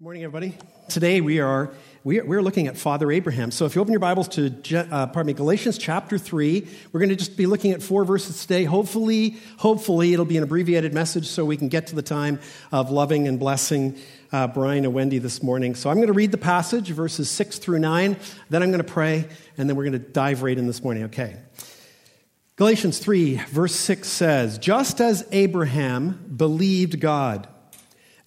Good morning, everybody. Today we are we are, looking at Father Abraham. So if you open your Bibles to uh, pardon me Galatians chapter three, we're going to just be looking at four verses today. Hopefully, hopefully it'll be an abbreviated message so we can get to the time of loving and blessing uh, Brian and Wendy this morning. So I'm going to read the passage, verses six through nine. Then I'm going to pray, and then we're going to dive right in this morning. Okay. Galatians 3, verse 6 says, Just as Abraham believed God,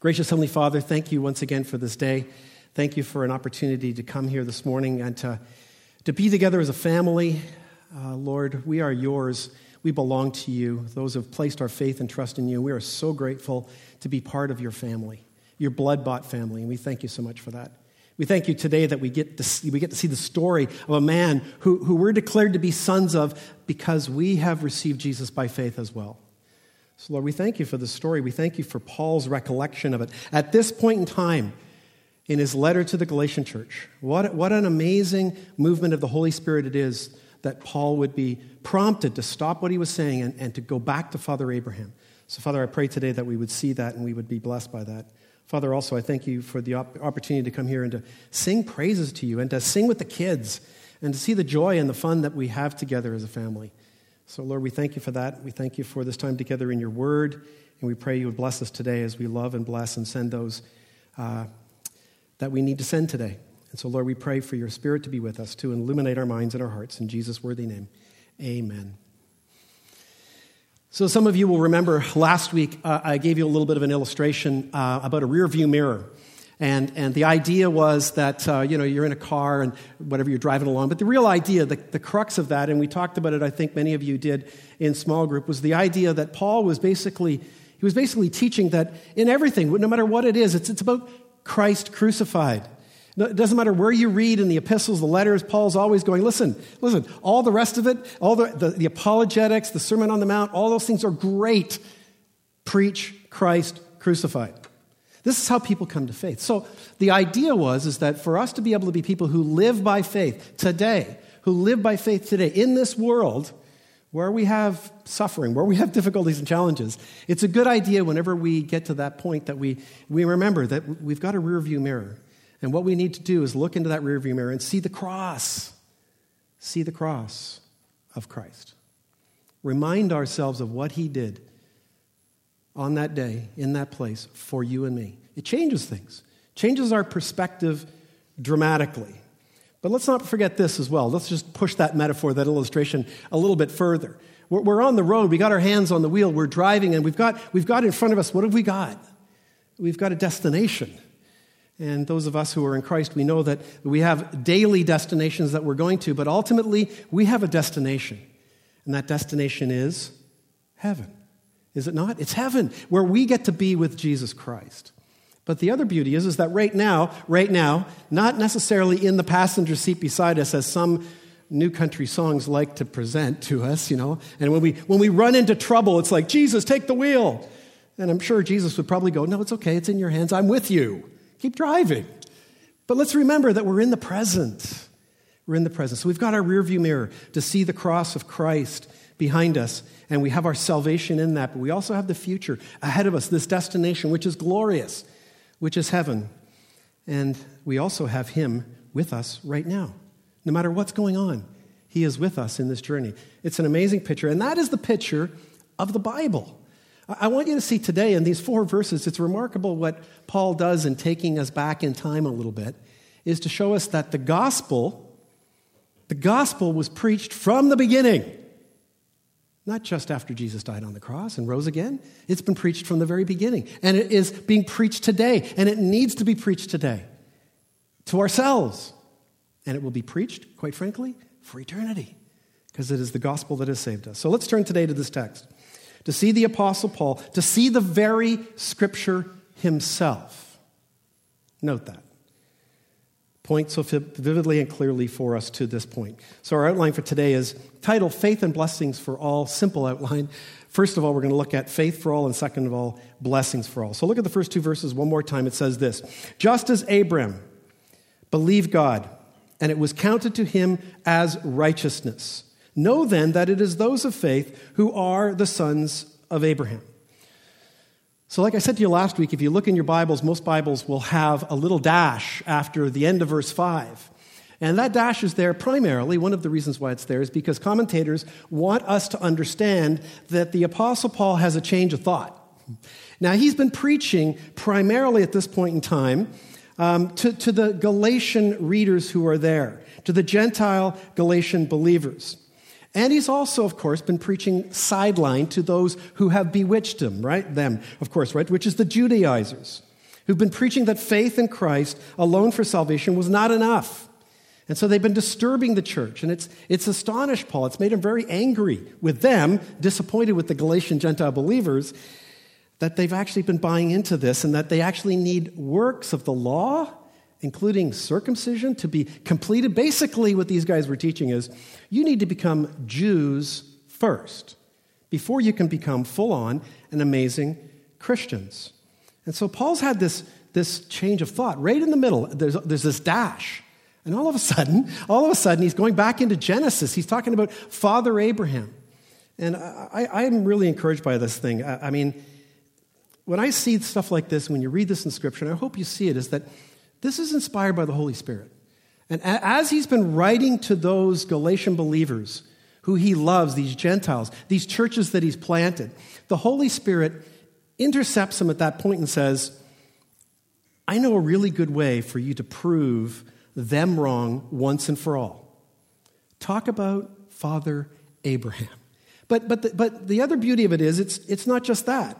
Gracious Heavenly Father, thank you once again for this day. Thank you for an opportunity to come here this morning and to, to be together as a family. Uh, Lord, we are yours. We belong to you. Those who have placed our faith and trust in you, we are so grateful to be part of your family, your blood bought family, and we thank you so much for that. We thank you today that we get to see, we get to see the story of a man who, who we're declared to be sons of because we have received Jesus by faith as well. So, Lord, we thank you for the story. We thank you for Paul's recollection of it. At this point in time, in his letter to the Galatian church, what, what an amazing movement of the Holy Spirit it is that Paul would be prompted to stop what he was saying and, and to go back to Father Abraham. So, Father, I pray today that we would see that and we would be blessed by that. Father, also, I thank you for the op- opportunity to come here and to sing praises to you and to sing with the kids and to see the joy and the fun that we have together as a family. So, Lord, we thank you for that. We thank you for this time together in your word. And we pray you would bless us today as we love and bless and send those uh, that we need to send today. And so, Lord, we pray for your spirit to be with us, to illuminate our minds and our hearts. In Jesus' worthy name, amen. So, some of you will remember last week uh, I gave you a little bit of an illustration uh, about a rear view mirror. And, and the idea was that, uh, you know, you're in a car and whatever you're driving along. But the real idea, the, the crux of that, and we talked about it, I think many of you did in small group, was the idea that Paul was basically, he was basically teaching that in everything, no matter what it is, it's, it's about Christ crucified. It doesn't matter where you read in the epistles, the letters, Paul's always going, listen, listen, all the rest of it, all the, the, the apologetics, the Sermon on the Mount, all those things are great. Preach Christ crucified. This is how people come to faith. So the idea was is that for us to be able to be people who live by faith today, who live by faith today in this world where we have suffering, where we have difficulties and challenges, it's a good idea whenever we get to that point that we, we remember that we've got a rear view mirror. And what we need to do is look into that rear view mirror and see the cross. See the cross of Christ. Remind ourselves of what he did on that day, in that place, for you and me. It changes things, changes our perspective dramatically. But let's not forget this as well. Let's just push that metaphor, that illustration, a little bit further. We're, on the road, we got our hands on the wheel, we're driving, and we've got, we've got in front of us, what have we got? We've got a destination. And those of us who are in Christ, we know that we have daily destinations that we're going to, but ultimately, we have a destination. And that destination is heaven. Is it not? It's heaven where we get to be with Jesus Christ. But the other beauty is, is that right now, right now, not necessarily in the passenger seat beside us as some new country songs like to present to us, you know. And when we when we run into trouble, it's like, Jesus, take the wheel. And I'm sure Jesus would probably go, No, it's okay, it's in your hands. I'm with you. Keep driving. But let's remember that we're in the present. We're in the present. So we've got our rearview mirror to see the cross of Christ behind us, and we have our salvation in that, but we also have the future ahead of us, this destination, which is glorious, which is heaven. And we also have Him with us right now. No matter what's going on, He is with us in this journey. It's an amazing picture, and that is the picture of the Bible. I want you to see today in these four verses, it's remarkable what Paul does in taking us back in time a little bit, is to show us that the gospel, the gospel was preached from the beginning. Not just after Jesus died on the cross and rose again. It's been preached from the very beginning. And it is being preached today. And it needs to be preached today to ourselves. And it will be preached, quite frankly, for eternity. Because it is the gospel that has saved us. So let's turn today to this text. To see the Apostle Paul, to see the very scripture himself. Note that. Point so vividly and clearly for us to this point. So, our outline for today is titled Faith and Blessings for All, simple outline. First of all, we're going to look at faith for all, and second of all, blessings for all. So, look at the first two verses one more time. It says this Just as Abram believed God, and it was counted to him as righteousness. Know then that it is those of faith who are the sons of Abraham. So, like I said to you last week, if you look in your Bibles, most Bibles will have a little dash after the end of verse 5. And that dash is there primarily, one of the reasons why it's there is because commentators want us to understand that the Apostle Paul has a change of thought. Now, he's been preaching primarily at this point in time um, to, to the Galatian readers who are there, to the Gentile Galatian believers. And he's also, of course, been preaching sideline to those who have bewitched him, right? Them, of course, right? Which is the Judaizers, who've been preaching that faith in Christ alone for salvation was not enough. And so they've been disturbing the church. And it's, it's astonished Paul. It's made him very angry with them, disappointed with the Galatian Gentile believers, that they've actually been buying into this and that they actually need works of the law including circumcision, to be completed. Basically, what these guys were teaching is you need to become Jews first before you can become full on and amazing Christians. And so Paul's had this, this change of thought right in the middle. There's, there's this dash. And all of a sudden, all of a sudden, he's going back into Genesis. He's talking about Father Abraham. And I, am really encouraged by this thing. I, I mean, when I see stuff like this, when you read this in Scripture, and I hope you see it, is that this is inspired by the Holy Spirit. And as he's been writing to those Galatian believers who he loves, these Gentiles, these churches that he's planted, the Holy Spirit intercepts him at that point and says, I know a really good way for you to prove them wrong once and for all. Talk about Father Abraham. But, but, the, but the other beauty of it is, it's, it's not just that.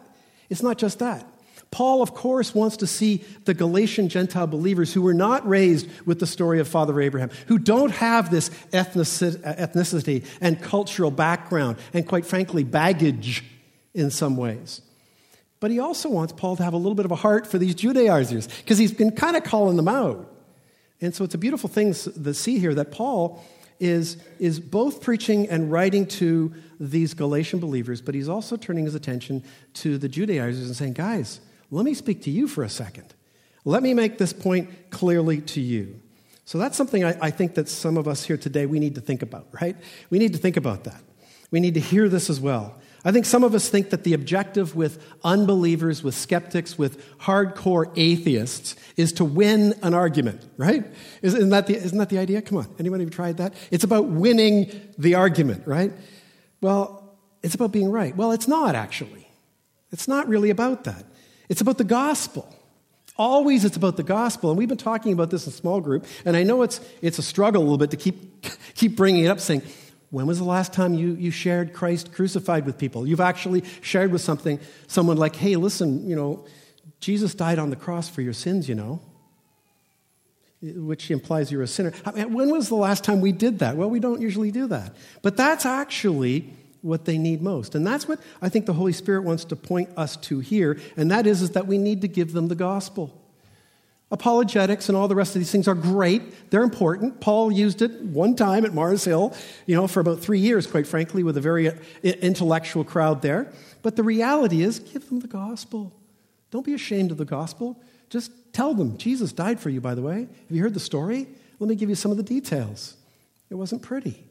It's not just that. Paul, of course, wants to see the Galatian Gentile believers who were not raised with the story of Father Abraham, who don't have this uh, ethnicity and cultural background, and quite frankly, baggage in some ways. But he also wants Paul to have a little bit of a heart for these Judaizers, because he's been kind of calling them out. And so it's a beautiful thing to see here that Paul is, is both preaching and writing to these Galatian believers, but he's also turning his attention to the Judaizers and saying, guys, let me speak to you for a second. Let me make this point clearly to you. So that's something I, I, think that some of us here today we need to think about, right? We need to think about that. We need to hear this as well. I think some of us think that the objective with unbelievers, with skeptics, with hardcore atheists is to win an argument, right? Isn't that the, isn't that the idea? Come on, anyone have tried that? It's about winning the argument, right? Well, it's about being right. Well, it's not actually. It's not really about that. It's about the gospel. Always it's about the gospel. And we've been talking about this in small group, and I know it's, it's a struggle a little bit to keep, keep bringing it up, saying, when was the last time you, you shared Christ crucified with people? You've actually shared with something, someone like, hey, listen, you know, Jesus died on the cross for your sins, you know, which implies you're a sinner. I mean, when was the last time we did that? Well, we don't usually do that. But that's actually what they need most. And that's what I think the Holy Spirit wants to point us to here, and that is, is that we need to give them the gospel. Apologetics and all the rest of these things are great. They're important. Paul used it one time at Mars Hill, you know, for about three years, quite frankly, with a very uh, intellectual crowd there. But the reality is, give them the gospel. Don't be ashamed of the gospel. Just tell them, Jesus died for you, by the way. Have you heard the story? Let me give you some of the details. It wasn't pretty.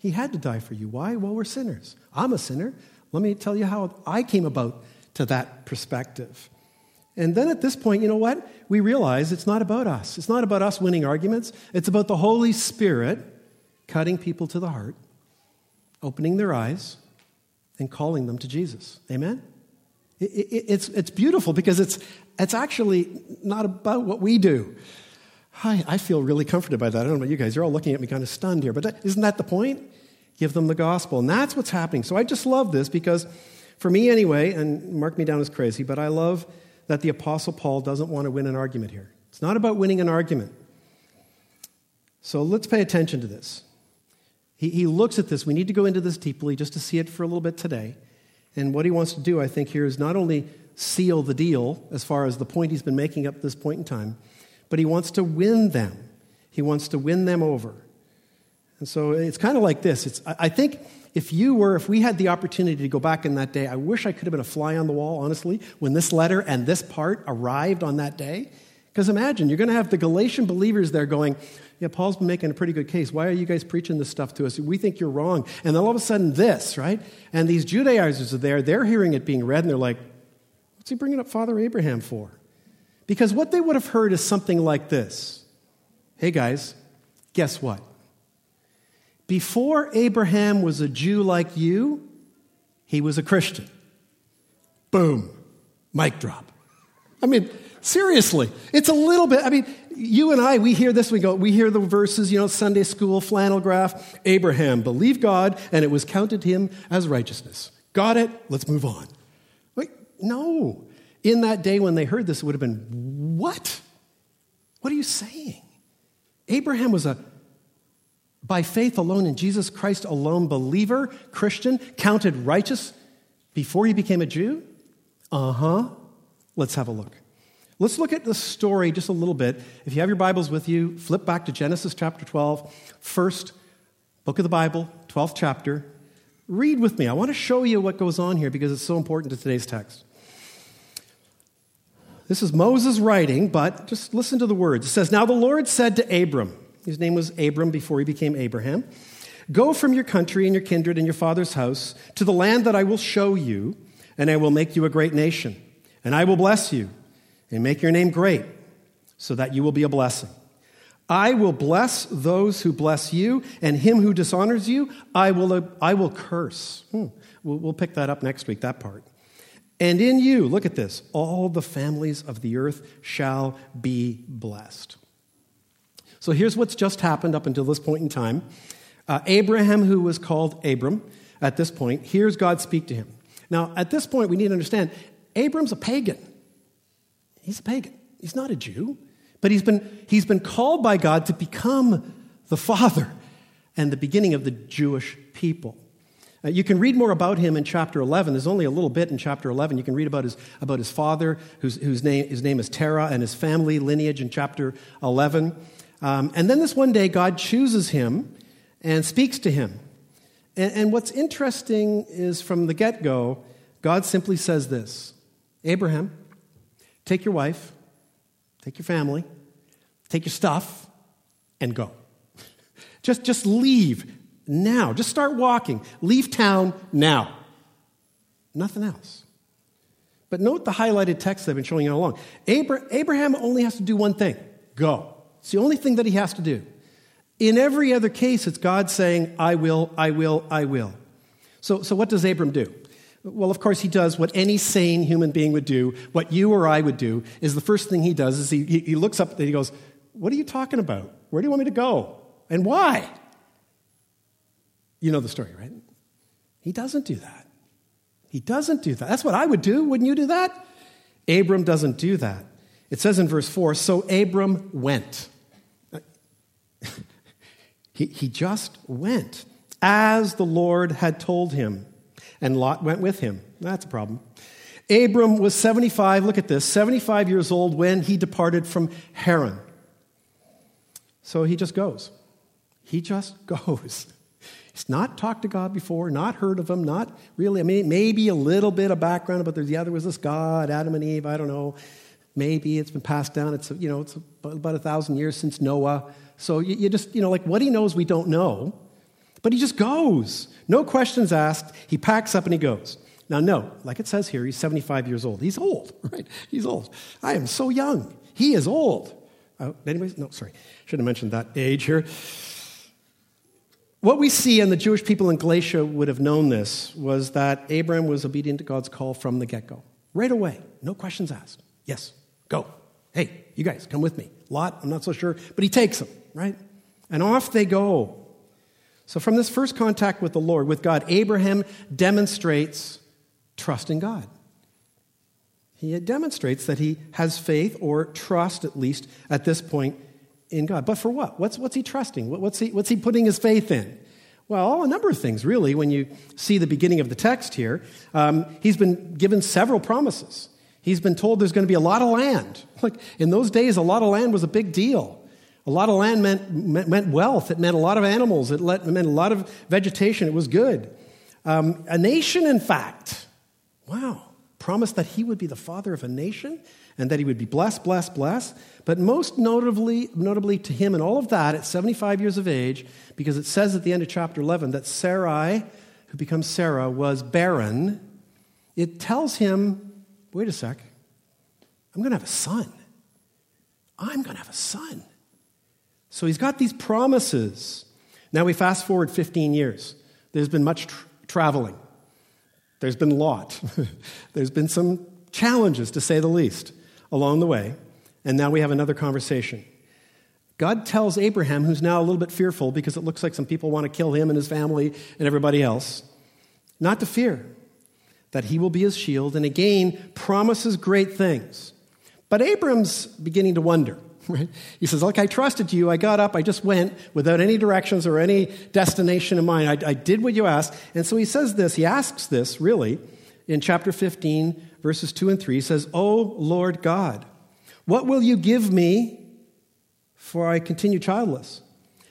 He had to die for you. Why? Well, we're sinners. I'm a sinner. Let me tell you how I came about to that perspective. And then at this point, you know what? We realize it's not about us. It's not about us winning arguments. It's about the Holy Spirit cutting people to the heart, opening their eyes, and calling them to Jesus. Amen? It, it, it's, it's beautiful because it's, it's actually not about what we do. I, I feel really comforted by that. I don't know about you guys. You're all looking at me kind of stunned here. But isn't that the point? Give them the gospel. And that's what's happening. So I just love this because, for me anyway, and mark me down as crazy, but I love that the Apostle Paul doesn't want to win an argument here. It's not about winning an argument. So let's pay attention to this. He, he looks at this. We need to go into this deeply just to see it for a little bit today. And what he wants to do, I think, here is not only seal the deal as far as the point he's been making up this point in time, but he wants to win them. He wants to win them over. And so it's kind of like this. It's, I think if you were, if we had the opportunity to go back in that day, I wish I could have been a fly on the wall, honestly, when this letter and this part arrived on that day. Because imagine, you're going to have the Galatian believers there going, Yeah, Paul's been making a pretty good case. Why are you guys preaching this stuff to us? We think you're wrong. And then all of a sudden, this, right? And these Judaizers are there, they're hearing it being read, and they're like, What's he bringing up Father Abraham for? Because what they would have heard is something like this Hey, guys, guess what? Before Abraham was a Jew like you, he was a Christian. Boom. Mic drop. I mean, seriously, it's a little bit, I mean, you and I, we hear this, we go, we hear the verses, you know, Sunday school, flannel graph. Abraham believed God, and it was counted to him as righteousness. Got it? Let's move on. Wait, no. In that day when they heard this, it would have been, what? What are you saying? Abraham was a by faith alone in Jesus Christ alone believer, Christian, counted righteous before he became a Jew? Uh huh. Let's have a look. Let's look at the story just a little bit. If you have your Bibles with you, flip back to Genesis chapter 12, first book of the Bible, 12th chapter. Read with me. I want to show you what goes on here because it's so important to today's text. This is Moses writing, but just listen to the words. It says, Now the Lord said to Abram, his name was Abram before he became Abraham. Go from your country and your kindred and your father's house to the land that I will show you, and I will make you a great nation. And I will bless you and make your name great, so that you will be a blessing. I will bless those who bless you, and him who dishonors you, I will, I will curse. Hmm. We'll, we'll pick that up next week, that part. And in you, look at this, all the families of the earth shall be blessed. So here's what's just happened up until this point in time. Uh, Abraham, who was called Abram at this point, hears God speak to him. Now, at this point, we need to understand Abram's a pagan. He's a pagan. He's not a Jew, but he's been, he's been called by God to become the father and the beginning of the Jewish people. Uh, you can read more about him in chapter 11. There's only a little bit in chapter 11. You can read about his, about his father, whose, whose name, his name is Terah, and his family lineage in chapter 11. Um, and then this one day, God chooses him and speaks to him. And, and what's interesting is from the get go, God simply says this Abraham, take your wife, take your family, take your stuff, and go. just, just leave now. Just start walking. Leave town now. Nothing else. But note the highlighted text I've been showing you all along. Abraham only has to do one thing go. It's the only thing that he has to do. In every other case, it's God saying, I will, I will, I will. So, so what does Abram do? Well, of course, he does what any sane human being would do, what you or I would do, is the first thing he does is he, he looks up and he goes, What are you talking about? Where do you want me to go? And why? You know the story, right? He doesn't do that. He doesn't do that. That's what I would do. Wouldn't you do that? Abram doesn't do that. It says in verse 4 So Abram went. he, he just went as the Lord had told him, and Lot went with him. That's a problem. Abram was 75, look at this, 75 years old when he departed from Haran. So he just goes. He just goes. He's not talked to God before, not heard of him, not really. I mean, maybe a little bit of background, but there's, yeah, there was this God, Adam and Eve, I don't know. Maybe it's been passed down. It's, you know, it's about a thousand years since Noah. So you, you just, you know, like what he knows, we don't know. But he just goes. No questions asked. He packs up and he goes. Now, no, like it says here, he's 75 years old. He's old, right? He's old. I am so young. He is old. Uh, anyways, no, sorry. Should have mentioned that age here. What we see, and the Jewish people in Galatia would have known this, was that Abraham was obedient to God's call from the get go. Right away. No questions asked. Yes. Go. Hey, you guys, come with me. Lot, I'm not so sure, but he takes them, right? And off they go. So, from this first contact with the Lord, with God, Abraham demonstrates trust in God. He demonstrates that he has faith or trust, at least at this point, in God. But for what? What's, what's he trusting? What's he, what's he putting his faith in? Well, a number of things, really, when you see the beginning of the text here. Um, he's been given several promises. He's been told there's going to be a lot of land. Like in those days, a lot of land was a big deal. A lot of land meant, meant wealth. It meant a lot of animals. It meant a lot of vegetation. It was good. Um, a nation, in fact, wow, promised that he would be the father of a nation and that he would be blessed, blessed, blessed. But most notably, notably to him and all of that at 75 years of age, because it says at the end of chapter 11 that Sarai, who becomes Sarah, was barren, it tells him, wait a sec, I'm going to have a son. I'm going to have a son. So he's got these promises. Now we fast forward 15 years. There's been much tr- traveling. There's been Lot. There's been some challenges, to say the least, along the way. And now we have another conversation. God tells Abraham, who's now a little bit fearful because it looks like some people want to kill him and his family and everybody else, not to fear, that he will be his shield, and again promises great things. But Abram's beginning to wonder. Right? He says, Look, I trusted you. I got up. I just went without any directions or any destination in mind. I, I did what you asked. And so he says this, he asks this really in chapter 15, verses 2 and 3. He says, Oh Lord God, what will you give me for I continue childless?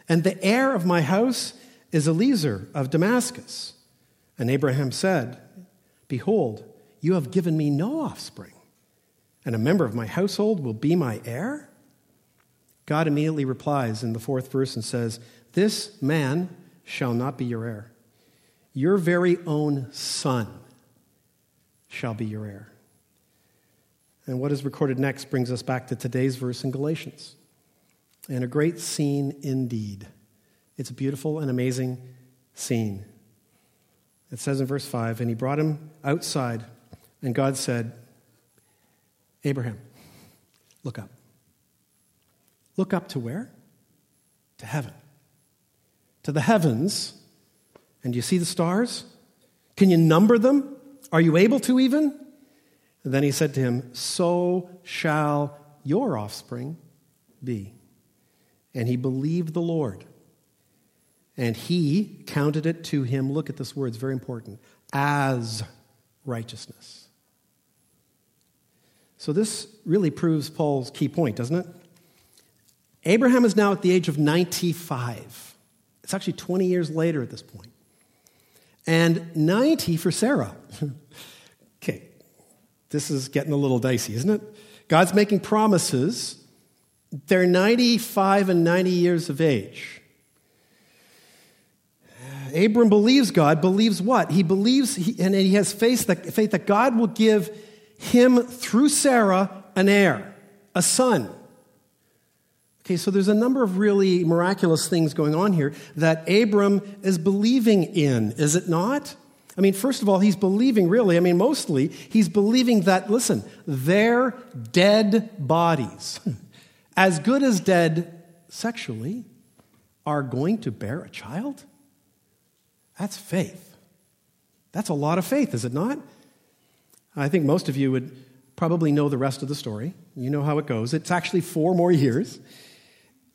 And the heir of my house is Eliezer of Damascus. And Abraham said, Behold, you have given me no offspring, and a member of my household will be my heir? God immediately replies in the fourth verse and says, This man shall not be your heir. Your very own son shall be your heir. And what is recorded next brings us back to today's verse in Galatians. And a great scene indeed. It's a beautiful and amazing scene. It says in verse 5 And he brought him outside, and God said, Abraham, look up. Look up to where? To heaven. To the heavens. And do you see the stars? Can you number them? Are you able to even? And then he said to him, So shall your offspring be. And he believed the Lord. And he counted it to him, look at this word, it's very important, as righteousness. So this really proves Paul's key point, doesn't it? Abraham is now at the age of 95. It's actually 20 years later at this point. And 90 for Sarah. okay, this is getting a little dicey, isn't it? God's making promises. They're 95 and 90 years of age. Abram believes God, believes what? He believes, he, and he has faith that, faith that God will give him, through Sarah, an heir, a son. Okay, so there's a number of really miraculous things going on here that Abram is believing in, is it not? I mean, first of all, he's believing really, I mean, mostly, he's believing that, listen, their dead bodies, as good as dead sexually, are going to bear a child? That's faith. That's a lot of faith, is it not? I think most of you would probably know the rest of the story. You know how it goes. It's actually four more years.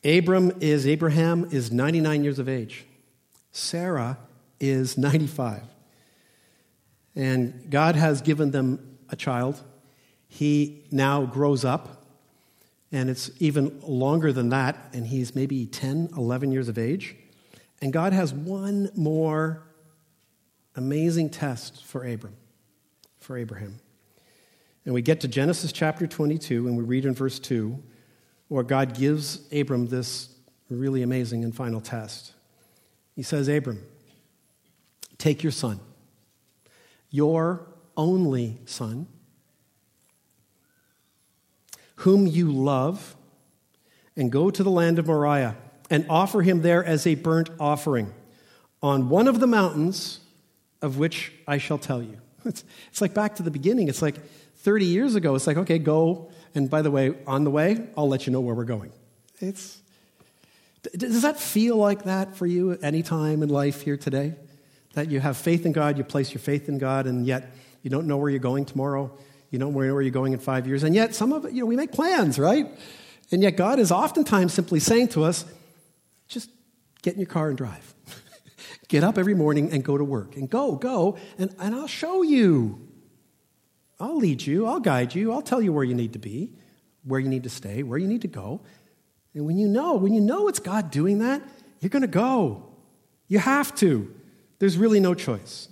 Abram is, Abraham is 99 years of age. Sarah is 95. And God has given them a child. He now grows up, and it's even longer than that, and he's maybe 10, 11 years of age. And God has one more amazing test for Abram, for Abraham. And we get to Genesis chapter 22, and we read in verse 2 where God gives Abram this really amazing and final test. He says, Abram, take your son, your only son, whom you love, and go to the land of Moriah and offer him there as a burnt offering on one of the mountains of which I shall tell you. It's, it's like back to the beginning. It's like 30 years ago. It's like, okay, go and by the way, on the way, I'll let you know where we're going. It's, does that feel like that for you at any time in life here today? That you have faith in God, you place your faith in God, and yet you don't know where you're going tomorrow. You don't know where you're going in five years. And yet, some of it, you know, we make plans, right? And yet, God is oftentimes simply saying to us, just get in your car and drive. get up every morning and go to work. And go, go, and, and I'll show you. I'll lead you, I'll guide you, I'll tell you where you need to be, where you need to stay, where you need to go. And when you know, when you know it's God doing that, you're going to go. You have to. There's really no choice.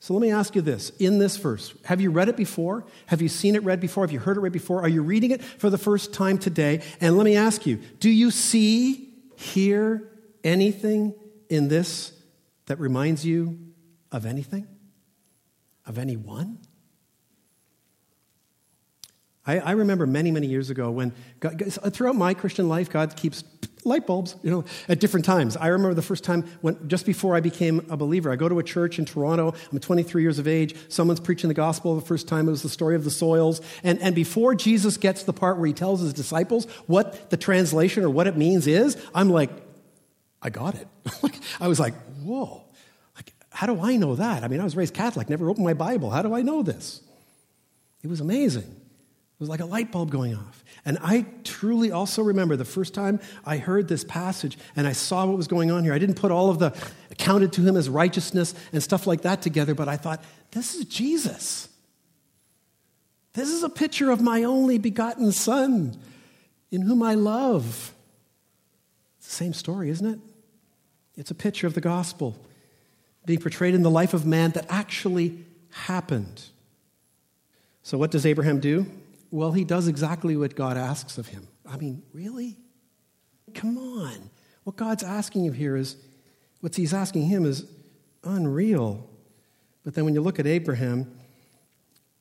So let me ask you this in this verse, have you read it before? Have you seen it read before? Have you heard it read before? Are you reading it for the first time today? And let me ask you do you see, hear anything in this that reminds you of anything? Of anyone? I, I remember many, many years ago when, God, throughout my Christian life, God keeps light bulbs, you know, at different times. I remember the first time when, just before I became a believer, I go to a church in Toronto. I'm 23 years of age. Someone's preaching the gospel. The first time it was the story of the soils. And, and before Jesus gets the part where he tells his disciples what the translation or what it means is, I'm like, I got it. I was like, whoa. Like, how do I know that? I mean, I was raised Catholic, never opened my Bible. How do I know this? It was amazing. It was like a light bulb going off. And I truly also remember the first time I heard this passage and I saw what was going on here. I didn't put all of the counted to him as righteousness and stuff like that together, but I thought, this is Jesus. This is a picture of my only begotten Son in whom I love. It's the same story, isn't it? It's a picture of the gospel being portrayed in the life of man that actually happened. So, what does Abraham do? Well, he does exactly what God asks of him. I mean, really? Come on. What God's asking you here is, what he's asking him is unreal. But then when you look at Abraham,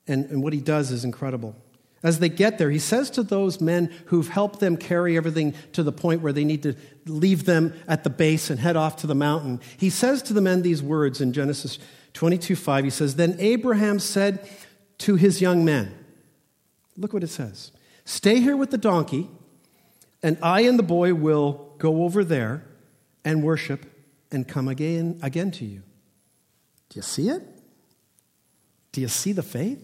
and, and what he does is incredible. As they get there, he says to those men who've helped them carry everything to the point where they need to leave them at the base and head off to the mountain, he says to the men these words in Genesis 22 5. He says, Then Abraham said to his young men, Look what it says Stay here with the donkey, and I and the boy will go over there and worship and come again, again to you. Do you see it? Do you see the faith?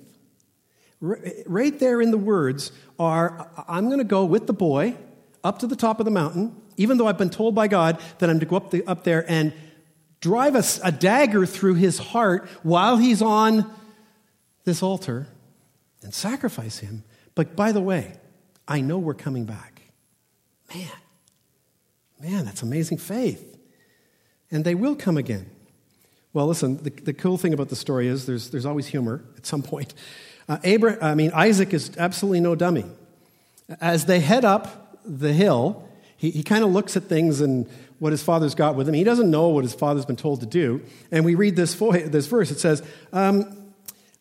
Right there in the words are I'm going to go with the boy up to the top of the mountain, even though I've been told by God that I'm to go up, the, up there and drive a, a dagger through his heart while he's on this altar and sacrifice him. But by the way, I know we're coming back. Man, man, that's amazing faith. And they will come again. Well, listen, the, the cool thing about the story is there's, there's always humor at some point. Uh, Abraham, I mean, Isaac is absolutely no dummy. As they head up the hill, he, he kind of looks at things and what his father's got with him. He doesn't know what his father's been told to do. And we read this, this verse. It says, um,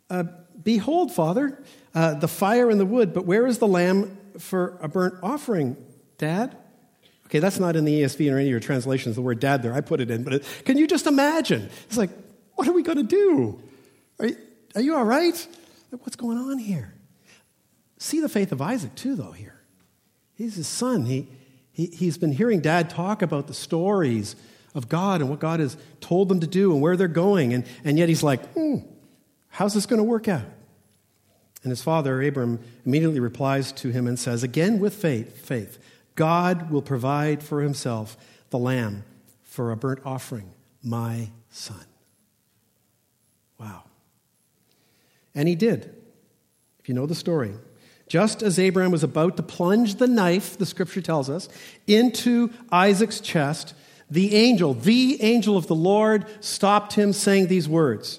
uh, Behold, Father, uh, the fire and the wood, but where is the lamb for a burnt offering, Dad? Okay, that's not in the ESV or any of your translations, the word dad there. I put it in, but it, can you just imagine? It's like, what are we going to do? Are you, are you all right? What's going on here? See the faith of Isaac, too, though, here. He's his son. He, he, he's been hearing dad talk about the stories of God and what God has told them to do and where they're going, and, and yet he's like, hmm, how's this going to work out? And his father, Abram, immediately replies to him and says, again with faith, faith, God will provide for himself the lamb for a burnt offering, my son. Wow. And he did, if you know the story. Just as Abraham was about to plunge the knife, the scripture tells us, into Isaac's chest, the angel, the angel of the Lord, stopped him, saying these words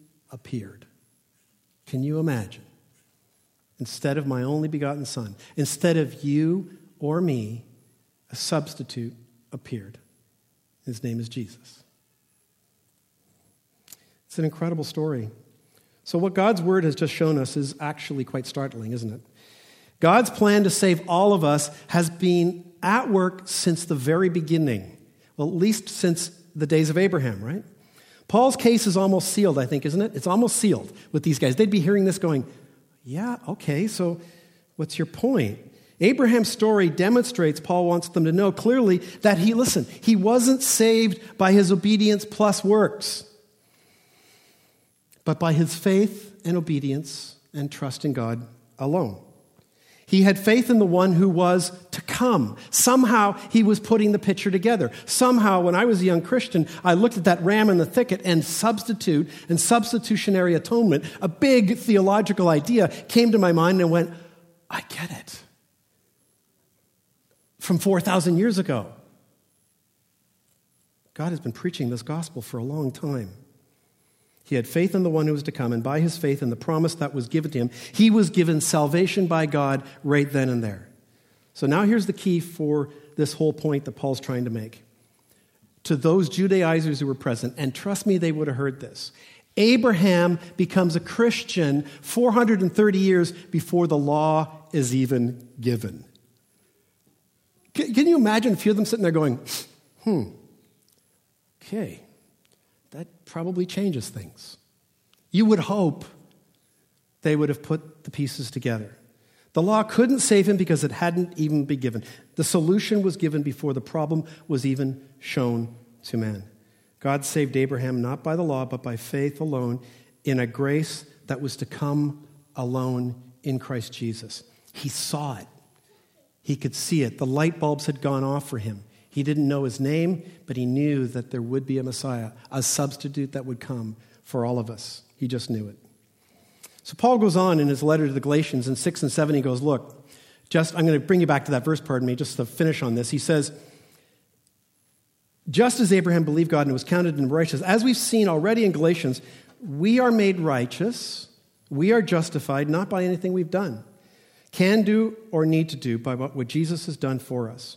appeared. Can you imagine? instead of my only begotten Son, instead of you or me, a substitute appeared. His name is Jesus. It's an incredible story. So, what God's word has just shown us is actually quite startling, isn't it? God's plan to save all of us has been at work since the very beginning. Well, at least since the days of Abraham, right? Paul's case is almost sealed, I think, isn't it? It's almost sealed with these guys. They'd be hearing this going, yeah, okay, so what's your point? Abraham's story demonstrates, Paul wants them to know clearly, that he, listen, he wasn't saved by his obedience plus works, but by his faith and obedience and trust in God alone. He had faith in the one who was to come. Somehow he was putting the picture together. Somehow, when I was a young Christian, I looked at that ram in the thicket and substitute and substitutionary atonement, a big theological idea, came to my mind and went, I get it. From 4,000 years ago. God has been preaching this gospel for a long time. He had faith in the one who was to come, and by his faith in the promise that was given to him, he was given salvation by God right then and there. So now here's the key for this whole point that Paul's trying to make. To those Judaizers who were present, and trust me, they would have heard this. Abraham becomes a Christian 430 years before the law is even given. Can, you imagine a few of them sitting there going, hmm, okay, probably changes things. You would hope they would have put the pieces together. The law couldn't save him because it hadn't even been given. The solution was given before the problem was even shown to man. God saved Abraham not by the law, but by faith alone in a grace that was to come alone in Christ Jesus. He saw it, he could see it. The light bulbs had gone off for him. He didn't know his name, but he knew that there would be a Messiah, a substitute that would come for all of us. He just knew it. So Paul goes on in his letter to the Galatians in 6 and 7. He goes, Look, just, I'm going to bring you back to that verse, pardon me, just to finish on this. He says, Just as Abraham believed God and was counted in righteous, as we've seen already in Galatians, we are made righteous, we are justified not by anything we've done, can do or need to do, by what Jesus has done for us.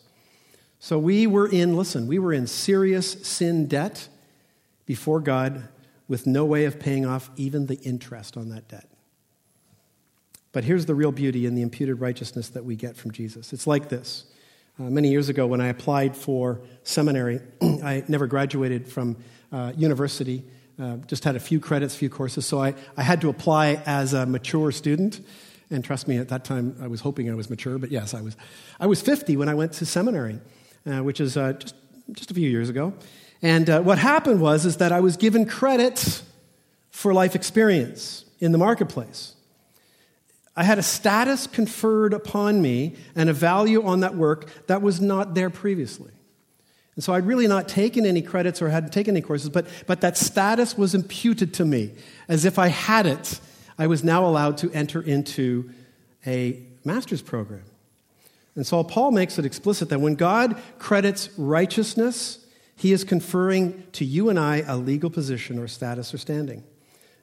So we were in, listen, we were in serious sin debt before God with no way of paying off even the interest on that debt. But here's the real beauty in the imputed righteousness that we get from Jesus. It's like this. Uh, many years ago, when I applied for seminary, I never graduated from uh, university, uh, just had a few credits, few courses, so I, I had to apply as a mature student. And trust me, at that time, I was hoping I was mature, but yes, I was. I was 50 when I went to seminary uh, which is uh, just, just a few years ago. And uh, what happened was is that I was given credit for life experience in the marketplace. I had a status conferred upon me and a value on that work that was not there previously. And so I'd really not taken any credits or hadn't taken any courses, but, but that status was imputed to me. As if I had it, I was now allowed to enter into a master's program. And so Paul makes it explicit that when God credits righteousness, he is conferring to you and I a legal position or status or standing.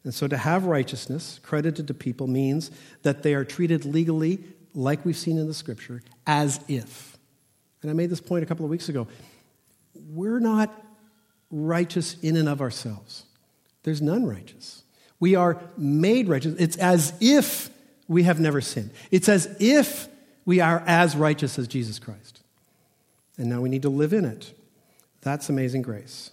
And so to have righteousness credited to people means that they are treated legally, like we've seen in the scripture, as if. And I made this point a couple of weeks ago. We're not righteous in and of ourselves, there's none righteous. We are made righteous. It's as if we have never sinned. It's as if we are as righteous as Jesus Christ. And now we need to live in it. That's amazing grace.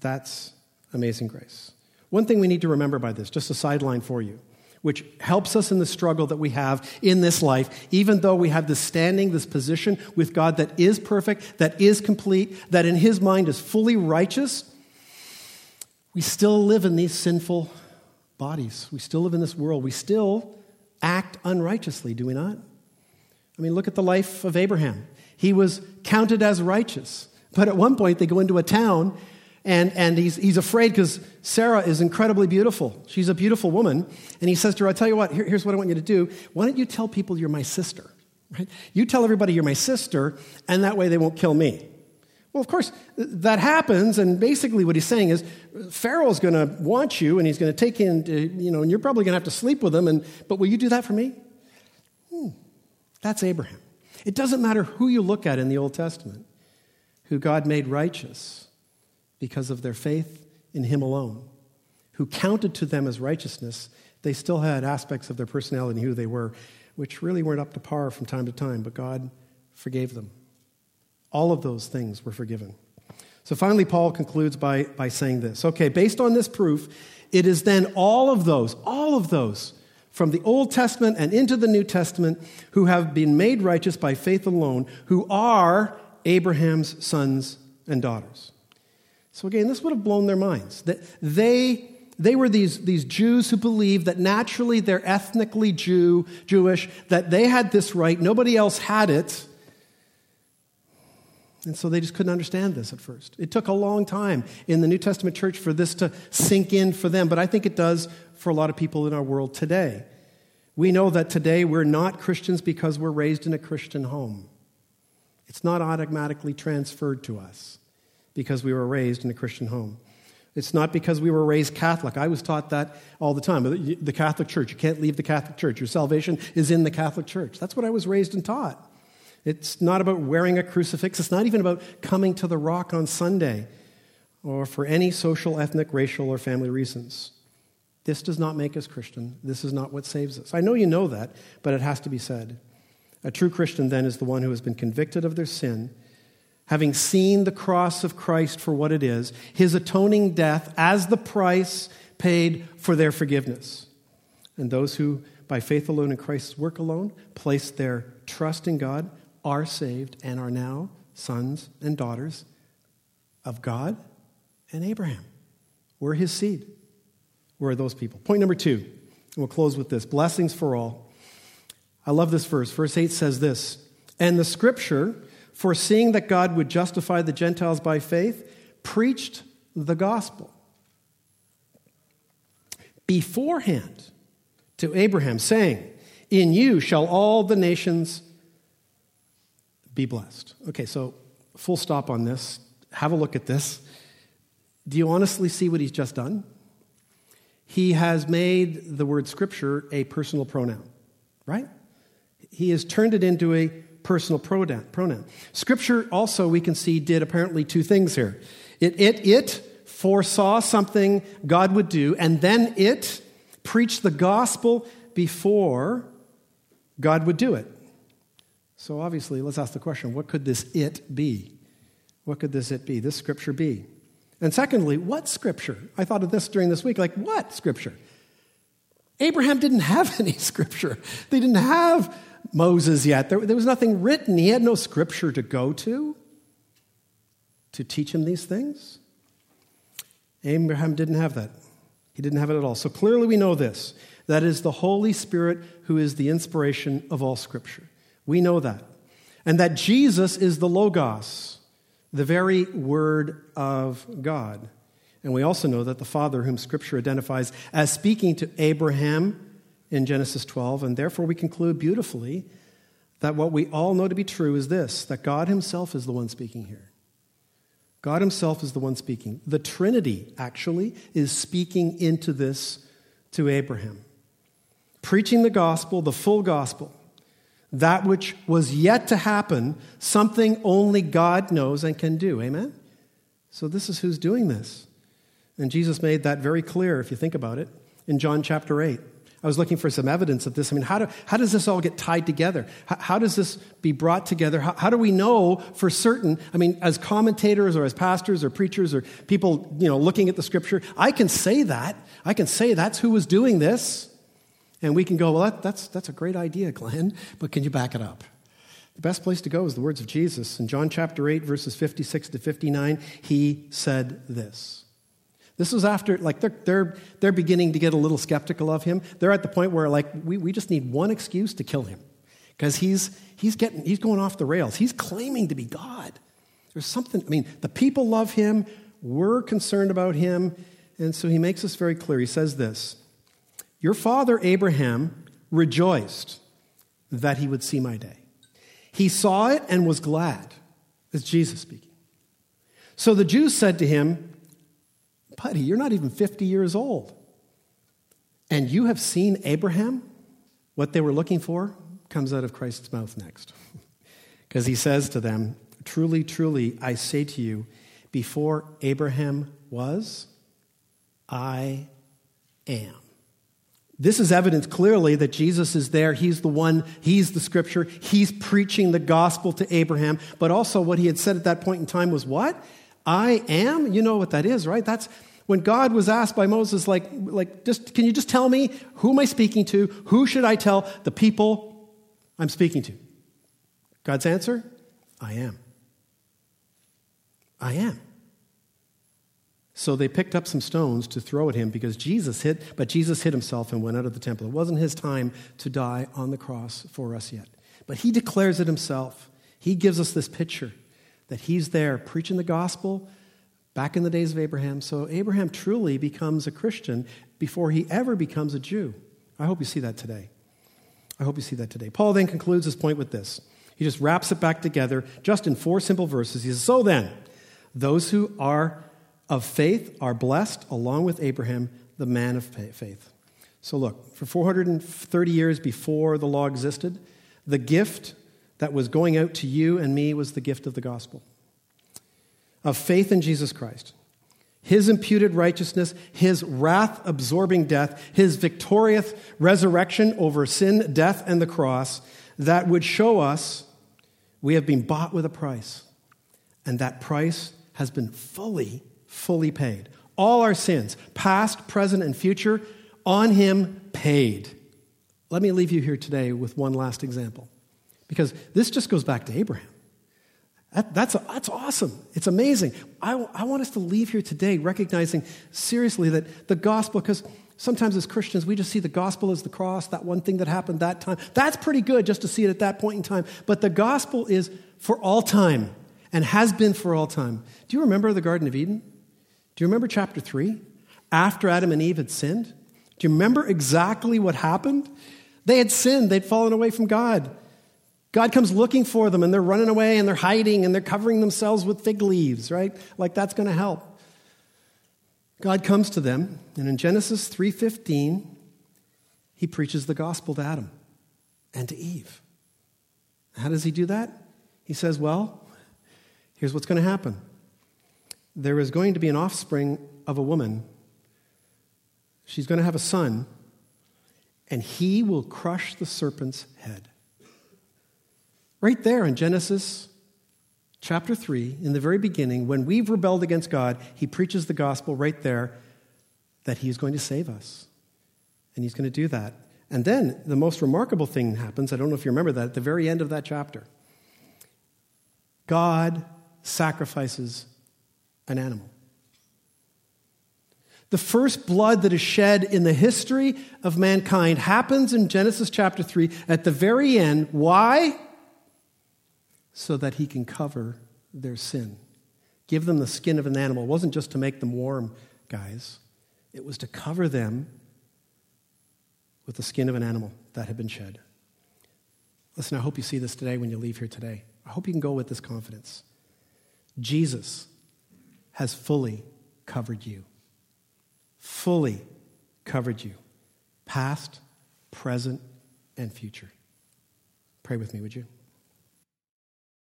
That's amazing grace. One thing we need to remember by this, just a sideline for you, which helps us in the struggle that we have in this life, even though we have this standing, this position with God that is perfect, that is complete, that in His mind is fully righteous, we still live in these sinful bodies. We still live in this world. We still act unrighteously, do we not? I mean, look at the life of Abraham. He was counted as righteous. But at one point, they go into a town, and, and he's, he's afraid because Sarah is incredibly beautiful. She's a beautiful woman. And he says to her, I'll tell you what, here, here's what I want you to do. Why don't you tell people you're my sister? Right? You tell everybody you're my sister, and that way they won't kill me. Well, of course, that happens, and basically what he's saying is Pharaoh's going to want you, and he's going to take into, you know, and you're probably going to have to sleep with him, and, but will you do that for me? That's Abraham. It doesn't matter who you look at in the Old Testament, who God made righteous because of their faith in Him alone, who counted to them as righteousness, they still had aspects of their personality and who they were, which really weren't up to par from time to time, but God forgave them. All of those things were forgiven. So finally, Paul concludes by, by saying this Okay, based on this proof, it is then all of those, all of those from the Old Testament and into the New Testament who have been made righteous by faith alone, who are Abraham's sons and daughters. So, again, this would have blown their minds. That they, they were these, these Jews who believed that naturally they're ethnically Jew, Jewish, that they had this right, nobody else had it. And so they just couldn't understand this at first. It took a long time in the New Testament church for this to sink in for them, but I think it does for a lot of people in our world today. We know that today we're not Christians because we're raised in a Christian home. It's not automatically transferred to us because we were raised in a Christian home. It's not because we were raised Catholic. I was taught that all the time. The Catholic Church, you can't leave the Catholic Church. Your salvation is in the Catholic Church. That's what I was raised and taught. It's not about wearing a crucifix. It's not even about coming to the rock on Sunday or for any social, ethnic, racial, or family reasons. This does not make us Christian. This is not what saves us. I know you know that, but it has to be said. A true Christian, then, is the one who has been convicted of their sin, having seen the cross of Christ for what it is, his atoning death as the price paid for their forgiveness. And those who, by faith alone in Christ's work alone, place their trust in God are saved and are now sons and daughters of God and Abraham. We're his seed. Where are those people? Point number two, and we'll close with this blessings for all. I love this verse. Verse 8 says this And the scripture, foreseeing that God would justify the Gentiles by faith, preached the gospel beforehand to Abraham, saying, In you shall all the nations be blessed. Okay, so full stop on this. Have a look at this. Do you honestly see what he's just done? He has made the word scripture a personal pronoun, right? He has turned it into a personal pronoun. Scripture also, we can see, did apparently two things here. It, it, it foresaw something God would do, and then it preached the gospel before God would do it. So obviously, let's ask the question what could this it be? What could this it be? This scripture be? And secondly, what scripture? I thought of this during this week like, what scripture? Abraham didn't have any scripture. They didn't have Moses yet. There, there, was nothing written. He had no scripture to go to to teach him these things. Abraham didn't have that. He didn't have it at all. So clearly we know this that is the Holy Spirit who is the inspiration of all scripture. We know that. And that Jesus is the Logos the very Word of God. And we also know that the Father, whom Scripture identifies as speaking to Abraham in Genesis 12, and therefore we conclude beautifully that what we all know to be true is this that God Himself is the one speaking here. God Himself is the one speaking. The Trinity, actually, is speaking into this to Abraham, preaching the gospel, the full gospel that which was yet to happen, something only God knows and can do. Amen? So, this is who's doing this. And Jesus made that very clear, if you think about it, in John chapter 8. I was looking for some evidence of this. I mean, how, do, how does this all get tied together? How, how does this be brought together? How, how, do we know for certain? I mean, as commentators or as pastors or preachers or people, you know, looking at the scripture, I can say that. I can say that's who was doing this. And we can go, well, that, that's, that's a great idea, Glenn, but can you back it up? The best place to go is the words of Jesus. In John chapter 8, verses 56 to 59, he said this. This was after, like, they're, they're, they're beginning to get a little skeptical of him. They're at the point where, like, we, we just need one excuse to kill him because he's, he's, getting, he's going off the rails. He's claiming to be God. There's something, I mean, the people love him, we're concerned about him, and so he makes this very clear. He says this your father Abraham rejoiced that he would see my day. He saw it and was glad. It's Jesus speaking. So the Jews said to him, Buddy, you're not even 50 years old. And you have seen Abraham? What they were looking for comes out of Christ's mouth next. Because he says to them, Truly, truly, I say to you, before Abraham was, I am. This is evidence clearly that Jesus is there. He's the one, he's the scripture. He's preaching the gospel to Abraham. But also, what he had said at that point in time was what? I am? You know what that is, right? That's When God was asked by Moses, like, like just, can you just tell me who am I speaking to? Who should I tell the people I'm speaking to? God's answer I am. I am. So they picked up some stones to throw at him because Jesus hit, but Jesus hid himself and went out of the temple. It wasn't his time to die on the cross for us yet. But he declares it himself. He gives us this picture that he's there preaching the gospel back in the days of Abraham. So Abraham truly becomes a Christian before he ever becomes a Jew. I hope you see that today. I hope you see that today. Paul then concludes his point with this. He just wraps it back together just in four simple verses. He says, So then, those who are of faith are blessed along with Abraham, the man of faith. So, look, for 430 years before the law existed, the gift that was going out to you and me was the gift of the gospel of faith in Jesus Christ. His imputed righteousness, his wrath absorbing death, his victorious resurrection over sin, death, and the cross that would show us we have been bought with a price. And that price has been fully fully paid. All our sins, past, present, and future, on him paid. Let me leave you here today with one last example, because this just goes back to Abraham. That, that's, a, that's awesome. It's amazing. I, I want us to leave here today recognizing seriously that the gospel, because sometimes as Christians, we just see the gospel as the cross, that one thing that happened that time. That's pretty good just to see it at that point in time. But the gospel is for all time and has been for all time. Do you remember the Garden of Eden? Do you remember chapter 3? After Adam and Eve had sinned? Do you remember exactly what happened? They had sinned, they'd fallen away from God. God comes looking for them and they're running away and they're hiding and they're covering themselves with fig leaves, right? Like that's going to help. God comes to them and in Genesis 3:15 he preaches the gospel to Adam and to Eve. How does he do that? He says, "Well, here's what's going to happen there is going to be an offspring of a woman. She's going to have a son, and he will crush the serpent's head. Right there in Genesis chapter 3, in the very beginning, when we've rebelled against God, he preaches the gospel right there that he is going to save us. And he's going to do that. And then the most remarkable thing happens. I don't know if you remember that at the very end of that chapter. God sacrifices an animal. The first blood that is shed in the history of mankind happens in Genesis chapter 3 at the very end. Why? So that he can cover their sin. Give them the skin of an animal. It wasn't just to make them warm, guys, it was to cover them with the skin of an animal that had been shed. Listen, I hope you see this today when you leave here today. I hope you can go with this confidence. Jesus has fully covered you. Fully covered you. Past, present, and future. Pray with me, would you?